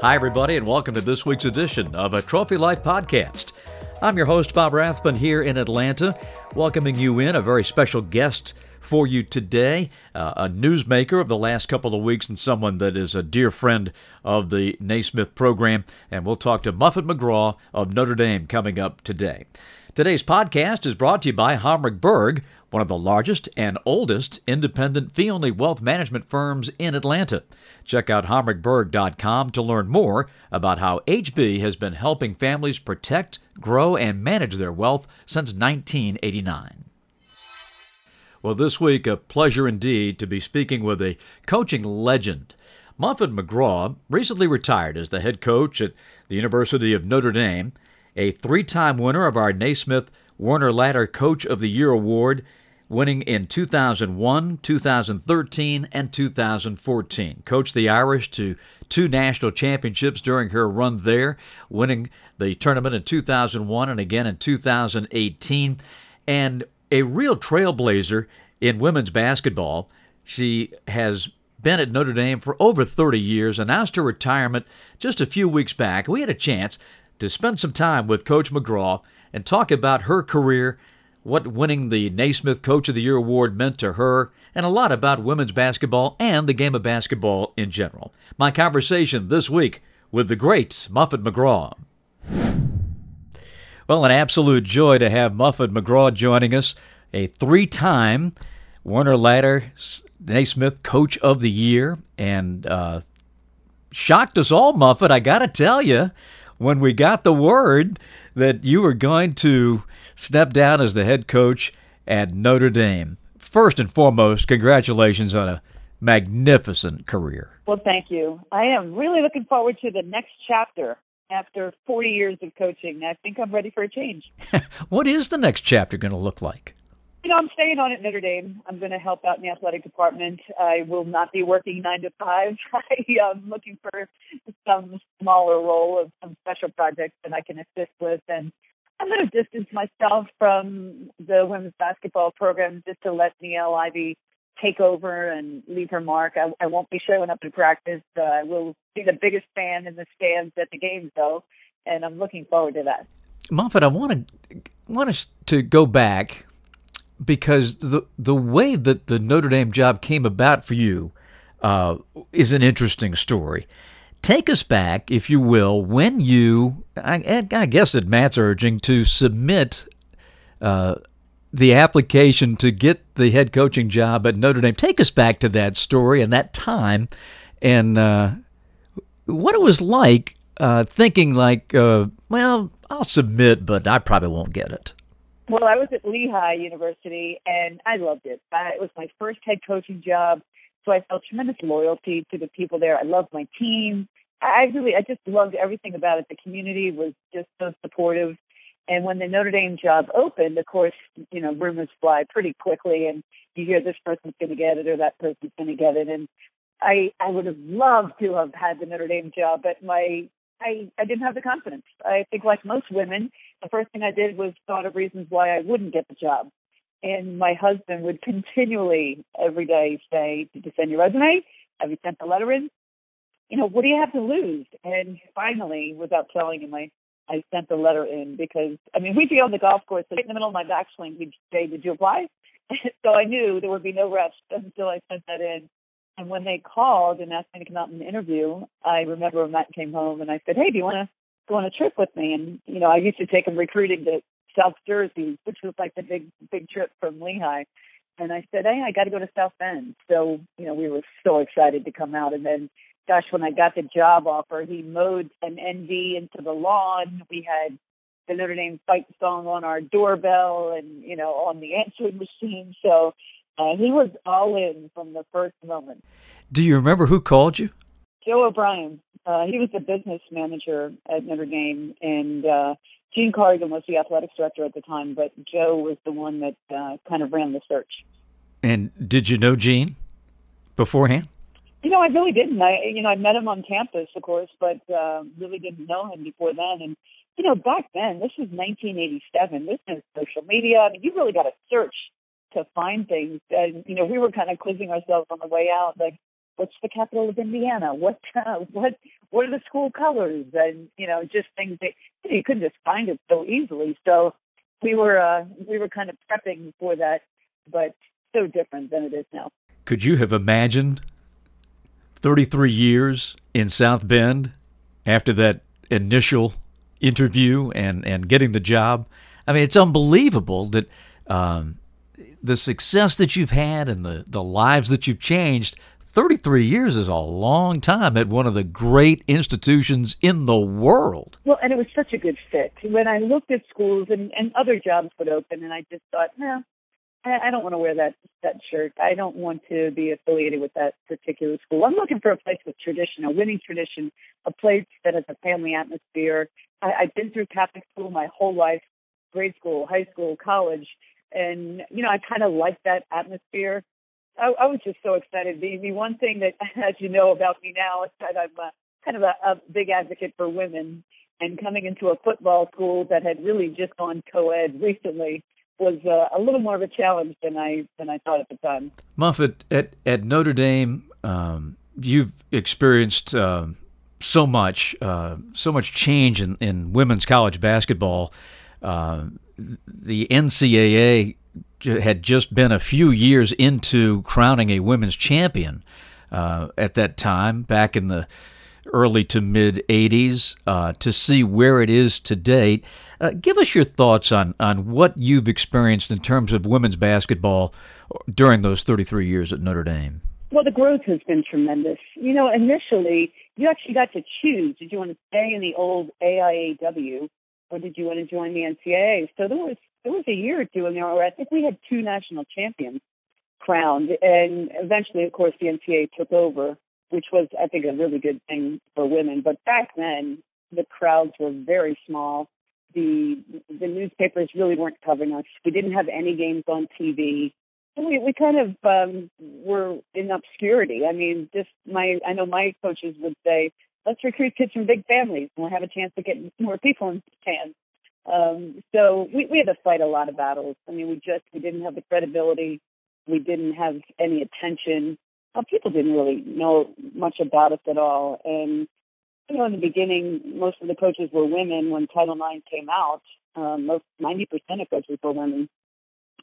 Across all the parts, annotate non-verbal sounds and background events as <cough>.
Hi, everybody, and welcome to this week's edition of a Trophy Life podcast. I'm your host, Bob Rathbun, here in Atlanta, welcoming you in a very special guest for you today, uh, a newsmaker of the last couple of weeks and someone that is a dear friend of the Naismith program. And we'll talk to Muffet McGraw of Notre Dame coming up today. Today's podcast is brought to you by Homrich Berg, one of the largest and oldest independent fee only wealth management firms in Atlanta. Check out homrichberg.com to learn more about how HB has been helping families protect, grow, and manage their wealth since 1989. Well, this week, a pleasure indeed to be speaking with a coaching legend. Muffet McGraw recently retired as the head coach at the University of Notre Dame, a three time winner of our Naismith Werner Ladder Coach of the Year award winning in 2001, 2013, and 2014. Coached the Irish to two national championships during her run there, winning the tournament in 2001 and again in 2018. And a real trailblazer in women's basketball. She has been at Notre Dame for over 30 years, announced her retirement just a few weeks back. We had a chance to spend some time with Coach McGraw and talk about her career what winning the Naismith Coach of the Year award meant to her, and a lot about women's basketball and the game of basketball in general. My conversation this week with the great Muffet McGraw. Well, an absolute joy to have Muffet McGraw joining us, a three time Werner Ladder Naismith Coach of the Year, and uh, shocked us all, Muffet, I got to tell you, when we got the word that you were going to step down as the head coach at Notre Dame. First and foremost, congratulations on a magnificent career. Well, thank you. I am really looking forward to the next chapter after 40 years of coaching. I think I'm ready for a change. <laughs> what is the next chapter going to look like? You know, I'm staying on at Notre Dame. I'm going to help out in the athletic department. I will not be working nine to five. <laughs> I am looking for some smaller role of some special projects that I can assist with. And I'm going to distance myself from the women's basketball program just to let Niele Ivey take over and leave her mark. I, I won't be showing up to practice. Uh, I will be the biggest fan in the stands at the games, though, and I'm looking forward to that. Muffet, I want to want us to go back because the the way that the Notre Dame job came about for you uh, is an interesting story. Take us back, if you will, when you, I, I guess at Matt's urging, to submit uh, the application to get the head coaching job at Notre Dame. Take us back to that story and that time and uh, what it was like uh, thinking like, uh, well, I'll submit, but I probably won't get it. Well, I was at Lehigh University and I loved it. it was my first head coaching job. So I felt tremendous loyalty to the people there. I loved my team. I really, I just loved everything about it. The community was just so supportive. And when the Notre Dame job opened, of course, you know, rumors fly pretty quickly and you hear this person's going to get it or that person's going to get it. And I, I would have loved to have had the Notre Dame job, but my, I, I didn't have the confidence. I think like most women, the first thing I did was thought of reasons why I wouldn't get the job. And my husband would continually every day say, Did you send your resume? Have you sent the letter in? You know, what do you have to lose? And finally, without telling him, I, I sent the letter in because, I mean, we'd be on the golf course, right in the middle of my backswing, he'd say, Did you apply? <laughs> so I knew there would be no rest <laughs> until I sent that in. And when they called and asked me to come out and interview, I remember Matt came home and I said, Hey, do you want to go on a trip with me? And, you know, I used to take him recruiting to South Jersey, which was like the big big trip from Lehigh. And I said, hey, I got to go to South Bend. So you know, we were so excited to come out. And then, gosh, when I got the job offer, he mowed an ND into the lawn. We had the Notre Dame fight song on our doorbell and you know on the answering machine. So uh, he was all in from the first moment. Do you remember who called you? Joe O'Brien. Uh, he was the business manager at Notre Dame, and uh, Gene Corrigan was the athletics director at the time, but Joe was the one that uh, kind of ran the search. And did you know Gene beforehand? You know, I really didn't. I, you know, I met him on campus, of course, but uh, really didn't know him before then. And you know, back then, this was 1987. This is social media. I mean, you really got to search to find things. And you know, we were kind of quizzing ourselves on the way out, like, what's the capital of Indiana? What uh, <laughs> what what are the school colors? And you know, just things that you couldn't just find it so easily. So we were uh, we were kind of prepping for that, but so different than it is now. Could you have imagined 33 years in South Bend after that initial interview and, and getting the job? I mean, it's unbelievable that um, the success that you've had and the, the lives that you've changed 33 years is a long time at one of the great institutions in the world. Well, and it was such a good fit. When I looked at schools and, and other jobs would open, and I just thought, no, I, I don't want to wear that that shirt. I don't want to be affiliated with that particular school. I'm looking for a place with tradition, a winning tradition, a place that has a family atmosphere. I, I've been through Catholic school my whole life, grade school, high school, college, and you know I kind of like that atmosphere. I, I was just so excited. The, the one thing that, <laughs> as you know about me now, is that I'm a, kind of a, a big advocate for women. And coming into a football school that had really just gone co-ed recently was uh, a little more of a challenge than I than I thought at the time. Muffet at at Notre Dame, um, you've experienced uh, so much, uh, so much change in, in women's college basketball. Uh, the NCAA had just been a few years into crowning a women's champion uh, at that time, back in the early to mid 80s, uh, to see where it is to date. Uh, give us your thoughts on, on what you've experienced in terms of women's basketball during those 33 years at Notre Dame. Well, the growth has been tremendous. You know, initially, you actually got to choose did you want to stay in the old AIAW or did you want to join the NCAA? So there was there was a year or two there where I think we had two national champions crowned, and eventually, of course, the NCAA took over, which was, I think, a really good thing for women. But back then, the crowds were very small. The the newspapers really weren't covering us. We didn't have any games on TV. And we we kind of um, were in obscurity. I mean, just my I know my coaches would say, let's recruit kids from big families, and we'll have a chance to get more people in stands. Um, so we, we had to fight a lot of battles. I mean, we just we didn't have the credibility, we didn't have any attention. Well, people didn't really know much about us at all. And you know, in the beginning, most of the coaches were women. When Title IX came out, um, most ninety percent of coaches were women,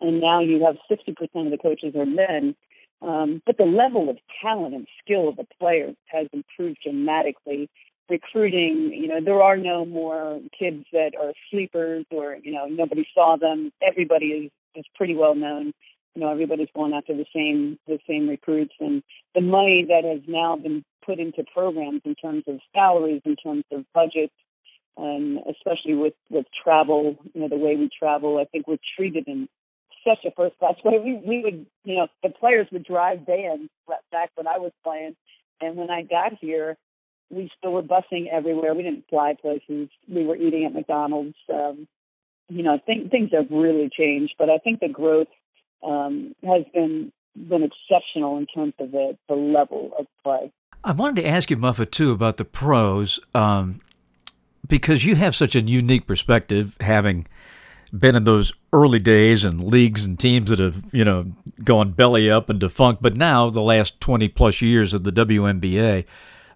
and now you have sixty percent of the coaches are men. Um, but the level of talent and skill of the players has improved dramatically recruiting, you know, there are no more kids that are sleepers or, you know, nobody saw them. Everybody is, is pretty well known. You know, everybody's going after the same the same recruits and the money that has now been put into programs in terms of salaries, in terms of budgets, and especially with with travel, you know, the way we travel, I think we're treated in such a first class way. We we would you know, the players would drive vans back when I was playing and when I got here we still were busing everywhere. We didn't fly places. We were eating at McDonald's. Um, you know, th- things have really changed, but I think the growth um, has been been exceptional in terms of the, the level of play. I wanted to ask you, Muffet, too, about the pros, um, because you have such a unique perspective, having been in those early days and leagues and teams that have, you know, gone belly up and defunct, but now the last 20 plus years of the WNBA.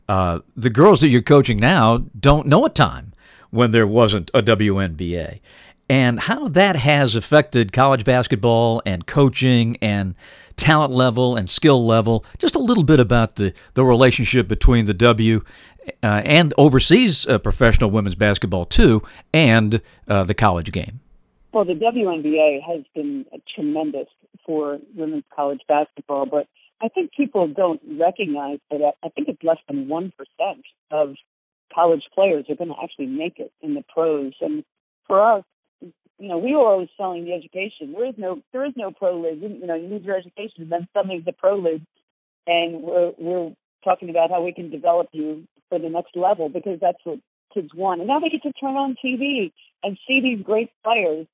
Uh, the girls that you're coaching now don't know a time when there wasn't a WNBA. And how that has affected college basketball and coaching and talent level and skill level. Just a little bit about the, the relationship between the W uh, and overseas uh, professional women's basketball, too, and uh, the college game. Well, the WNBA has been tremendous for women's college basketball, but I think people don't recognize that uh, I think it's less than 1% of college players are going to actually make it in the pros. And for us, you know, we were always selling the education. There is no, there is no pro league. You, you know, you need your education, and then suddenly the pro league, and we're we're talking about how we can develop you for the next level because that's what kids want. And now they get to turn on TV and see these great players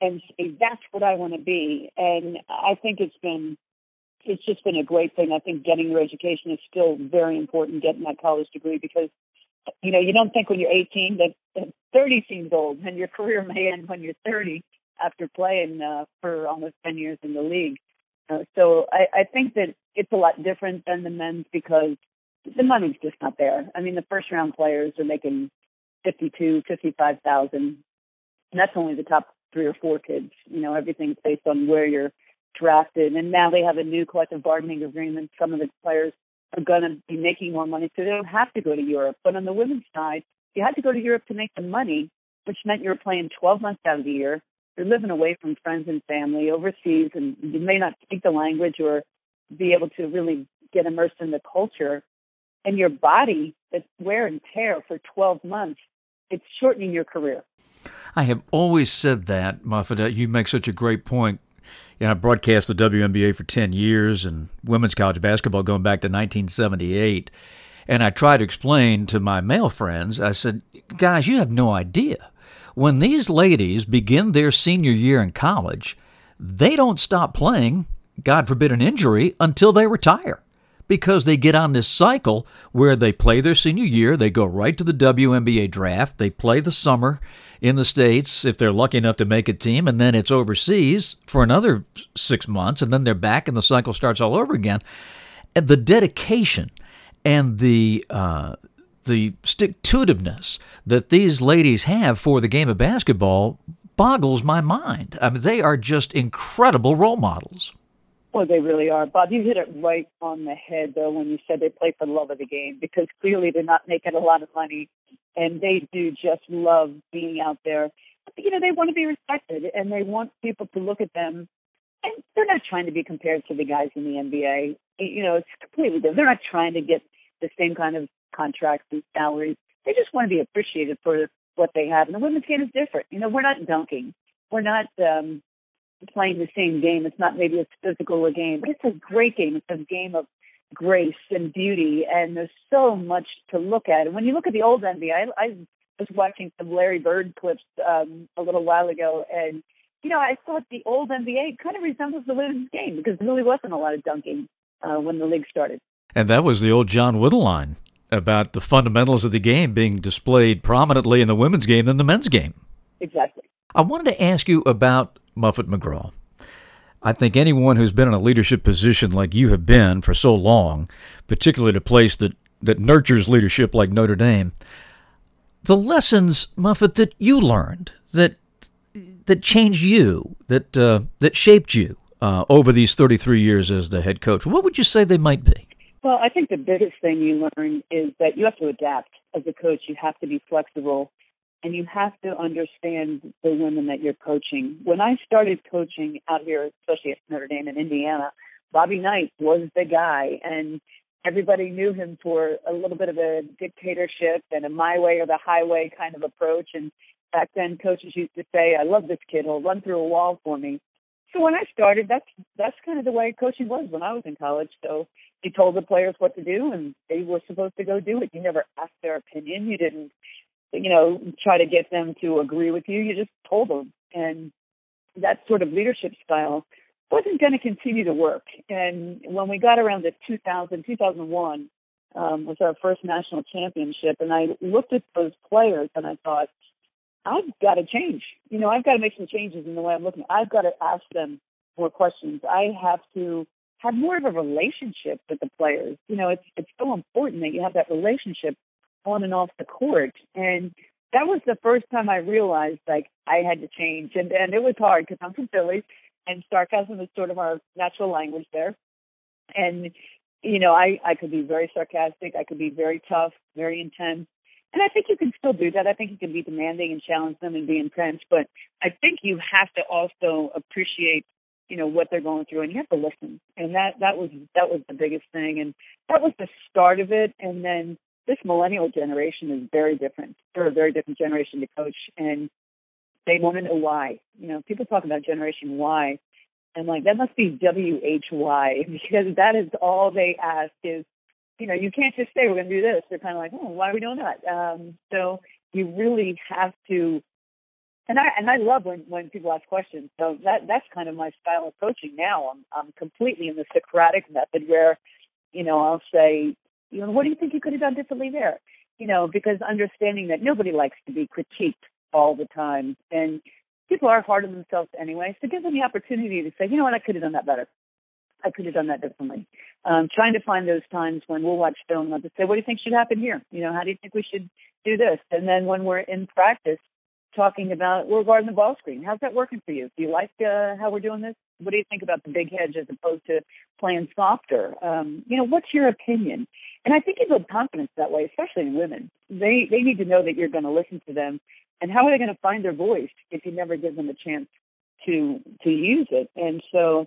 and say, "That's what I want to be." And I think it's been it's just been a great thing. I think getting your education is still very important, getting that college degree, because, you know, you don't think when you're 18 that, that 30 seems old and your career may end when you're 30 after playing uh, for almost 10 years in the league. Uh, so I, I think that it's a lot different than the men's because the money's just not there. I mean, the first round players are making fifty-two, fifty-five thousand. And that's only the top three or four kids. You know, everything's based on where you're drafted. And now they have a new collective bargaining agreement. Some of the players are going to be making more money, so they don't have to go to Europe. But on the women's side, you had to go to Europe to make the money, which meant you were playing 12 months out of the year. You're living away from friends and family overseas, and you may not speak the language or be able to really get immersed in the culture. And your body, that's wear and tear for 12 months, it's shortening your career. I have always said that, Muffet. You make such a great point. Know, I broadcast the WNBA for 10 years and women's college basketball going back to 1978. And I tried to explain to my male friends, I said, guys, you have no idea. When these ladies begin their senior year in college, they don't stop playing, God forbid an injury, until they retire because they get on this cycle where they play their senior year, they go right to the WNBA draft, they play the summer in the States if they're lucky enough to make a team, and then it's overseas for another six months, and then they're back and the cycle starts all over again. And the dedication and the uh, the stick to itiveness that these ladies have for the game of basketball boggles my mind. I mean, they are just incredible role models. Well, they really are. Bob, you hit it right on the head, though, when you said they play for the love of the game, because clearly they're not making a lot of money, and they do just love being out there. You know, they want to be respected, and they want people to look at them. And they're not trying to be compared to the guys in the NBA. You know, it's completely different. They're not trying to get the same kind of contracts and salaries. They just want to be appreciated for what they have. And the women's game is different. You know, we're not dunking. We're not um, playing the same game. It's not maybe as physical a game, but it's a great game. It's a game of grace and beauty, and there's so much to look at. And when you look at the old NBA, I, I was watching some Larry Bird clips um, a little while ago, and you know, I thought the old NBA kind of resembles the women's game because there really wasn't a lot of dunking uh, when the league started. And that was the old John Wooden line about the fundamentals of the game being displayed prominently in the women's game than the men's game. Exactly. I wanted to ask you about Muffet McGraw. I think anyone who's been in a leadership position like you have been for so long, particularly at a place that, that nurtures leadership like Notre Dame, the lessons, Muffet, that you learned, that that changed you, that uh, that shaped you uh, over these 33 years as the head coach, what would you say they might be? Well, I think the biggest thing you learn is that you have to adapt as a coach. You have to be flexible and you have to understand the women that you're coaching. When I started coaching out here, especially at Notre Dame in Indiana, Bobby Knight was the guy, and everybody knew him for a little bit of a dictatorship and a my way or the highway kind of approach. And back then, coaches used to say, "I love this kid; he'll run through a wall for me." So when I started, that's that's kind of the way coaching was when I was in college. So he told the players what to do, and they were supposed to go do it. You never asked their opinion. You didn't you know, try to get them to agree with you. You just told them. And that sort of leadership style wasn't going to continue to work. And when we got around to 2000, 2001 um, was our first national championship. And I looked at those players and I thought, I've got to change. You know, I've got to make some changes in the way I'm looking. I've got to ask them more questions. I have to have more of a relationship with the players. You know, it's it's so important that you have that relationship on and off the court. And that was the first time I realized like I had to change, and and it was hard because I'm from Philly, and sarcasm is sort of our natural language there. And you know, I I could be very sarcastic, I could be very tough, very intense, and I think you can still do that. I think you can be demanding and challenge them and be intense, but I think you have to also appreciate you know what they're going through and you have to listen and that that was that was the biggest thing and that was the start of it and then this millennial generation is very different. They're a very different generation to coach, and they want to know why. You know, people talk about Generation Y, and like that must be W H Y <laughs> because that is all they ask is, you know, you can't just say we're going to do this. They're kind of like, oh, why are we doing that? Um, so you really have to. And I and I love when when people ask questions. So that that's kind of my style of coaching now. I'm I'm completely in the Socratic method where, you know, I'll say, you know, what do you think you could have done differently there? You know, because understanding that nobody likes to be critiqued all the time, and people are hard on themselves anyway. So give them the opportunity to say, you know what, I could have done that better. I could have done that differently. Um, trying to find those times when we'll watch film and I'll just say, what do you think should happen here? You know, how do you think we should do this? And then when we're in practice, talking about we're guarding the ball screen. How's that working for you? Do you like uh, how we're doing this? What do you think about the big hedge as opposed to playing softer? Um, you know, what's your opinion? And I think you build confidence that way, especially in women. They they need to know that you're going to listen to them. And how are they going to find their voice if you never give them a chance to to use it? And so,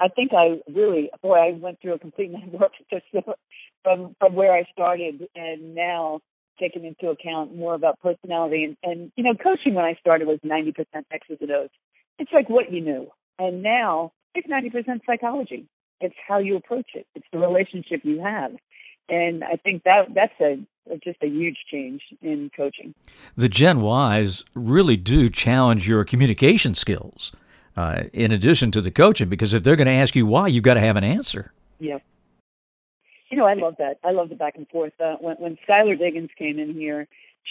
I think I really, boy, I went through a complete network metamorphosis <laughs> from from where I started and now taking into account more about personality and, and you know, coaching when I started was 90% X's and O's. It's like what you knew. And now it's 90% psychology. It's how you approach it. It's the relationship you have. And I think that that's a just a huge change in coaching. The Gen Ys really do challenge your communication skills, uh, in addition to the coaching, because if they're going to ask you why, you've got to have an answer. Yeah, you know, I love that. I love the back and forth. Uh, when when Skylar Diggins came in here,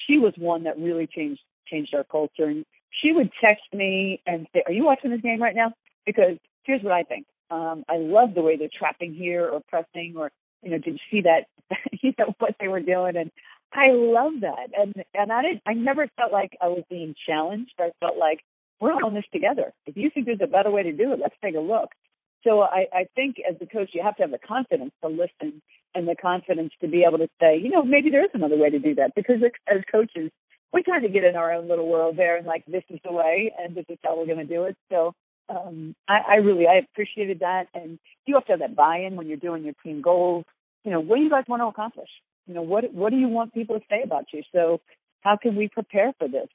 she was one that really changed changed our culture. And she would text me and say, "Are you watching this game right now?" Because here's what I think. Um, I love the way they're trapping here or pressing or you know, did you see that? <laughs> you know what they were doing, and I love that. And and I didn't. I never felt like I was being challenged. I felt like we're all in this together. If you think there's a better way to do it, let's take a look. So I, I think as a coach, you have to have the confidence to listen and the confidence to be able to say, you know, maybe there is another way to do that. Because as coaches, we kind of get in our own little world there and like, this is the way and this is how we're going to do it. So um, I, I really, I appreciated that. And you have to have that buy-in when you're doing your team goals. You know, what do you guys want to accomplish? You know, what, what do you want people to say about you? So how can we prepare for this?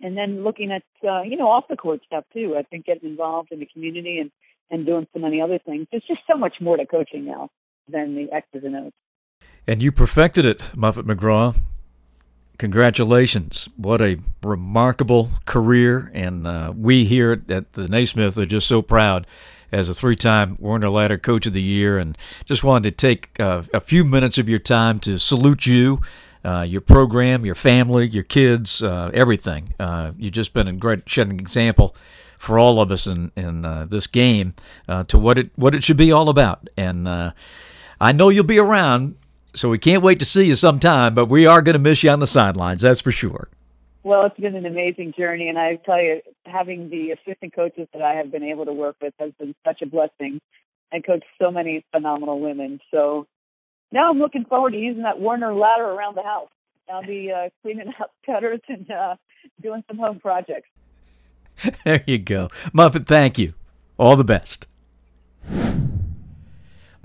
And then looking at, uh, you know, off the court stuff too. I think getting involved in the community and and doing so many other things. There's just so much more to coaching now than the X's and O's. And you perfected it, Muffet McGraw. Congratulations. What a remarkable career. And uh, we here at the Naismith are just so proud as a three time Werner Ladder Coach of the Year. And just wanted to take uh, a few minutes of your time to salute you. Uh, your program, your family, your kids, uh, everything. Uh, you've just been a great shedding example for all of us in in uh, this game to what it what it should be all about. And I know you'll be around, so we can't wait to see you sometime. But we are going to miss you on the sidelines, that's for sure. Well, it's been an amazing journey, and I tell you, having the assistant coaches that I have been able to work with has been such a blessing. I coach so many phenomenal women, so now I'm looking forward to using that Werner ladder around the house. I'll be uh, cleaning up <laughs> gutters and uh, doing some home projects. <laughs> there you go. Muffet, thank you. All the best.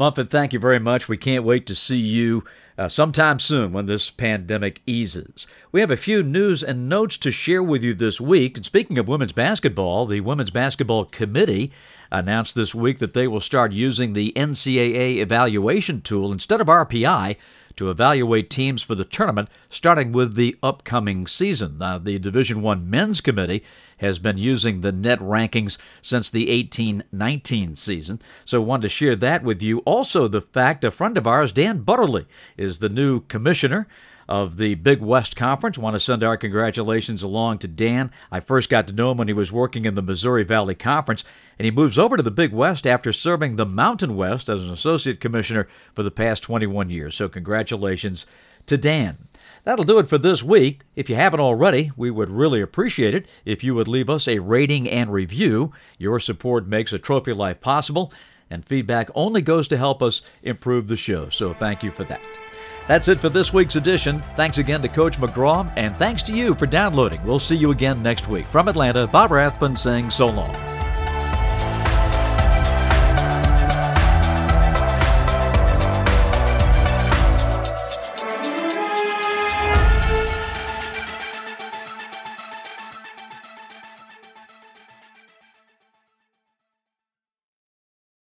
Muffet, thank you very much. We can't wait to see you uh, sometime soon when this pandemic eases. We have a few news and notes to share with you this week. And speaking of women's basketball, the Women's Basketball Committee announced this week that they will start using the NCAA evaluation tool instead of RPI to evaluate teams for the tournament starting with the upcoming season. Now, the Division 1 Men's Committee has been using the net rankings since the 18-19 season. So wanted to share that with you. Also, the fact a friend of ours, Dan Butterly, is the new commissioner of the Big West Conference. Want to send our congratulations along to Dan. I first got to know him when he was working in the Missouri Valley Conference, and he moves over to the Big West after serving the Mountain West as an associate commissioner for the past 21 years. So, congratulations to Dan. That'll do it for this week. If you haven't already, we would really appreciate it if you would leave us a rating and review. Your support makes a Trophy Life possible, and feedback only goes to help us improve the show. So thank you for that. That's it for this week's edition. Thanks again to Coach McGraw, and thanks to you for downloading. We'll see you again next week. From Atlanta, Bob Rathbun saying so long.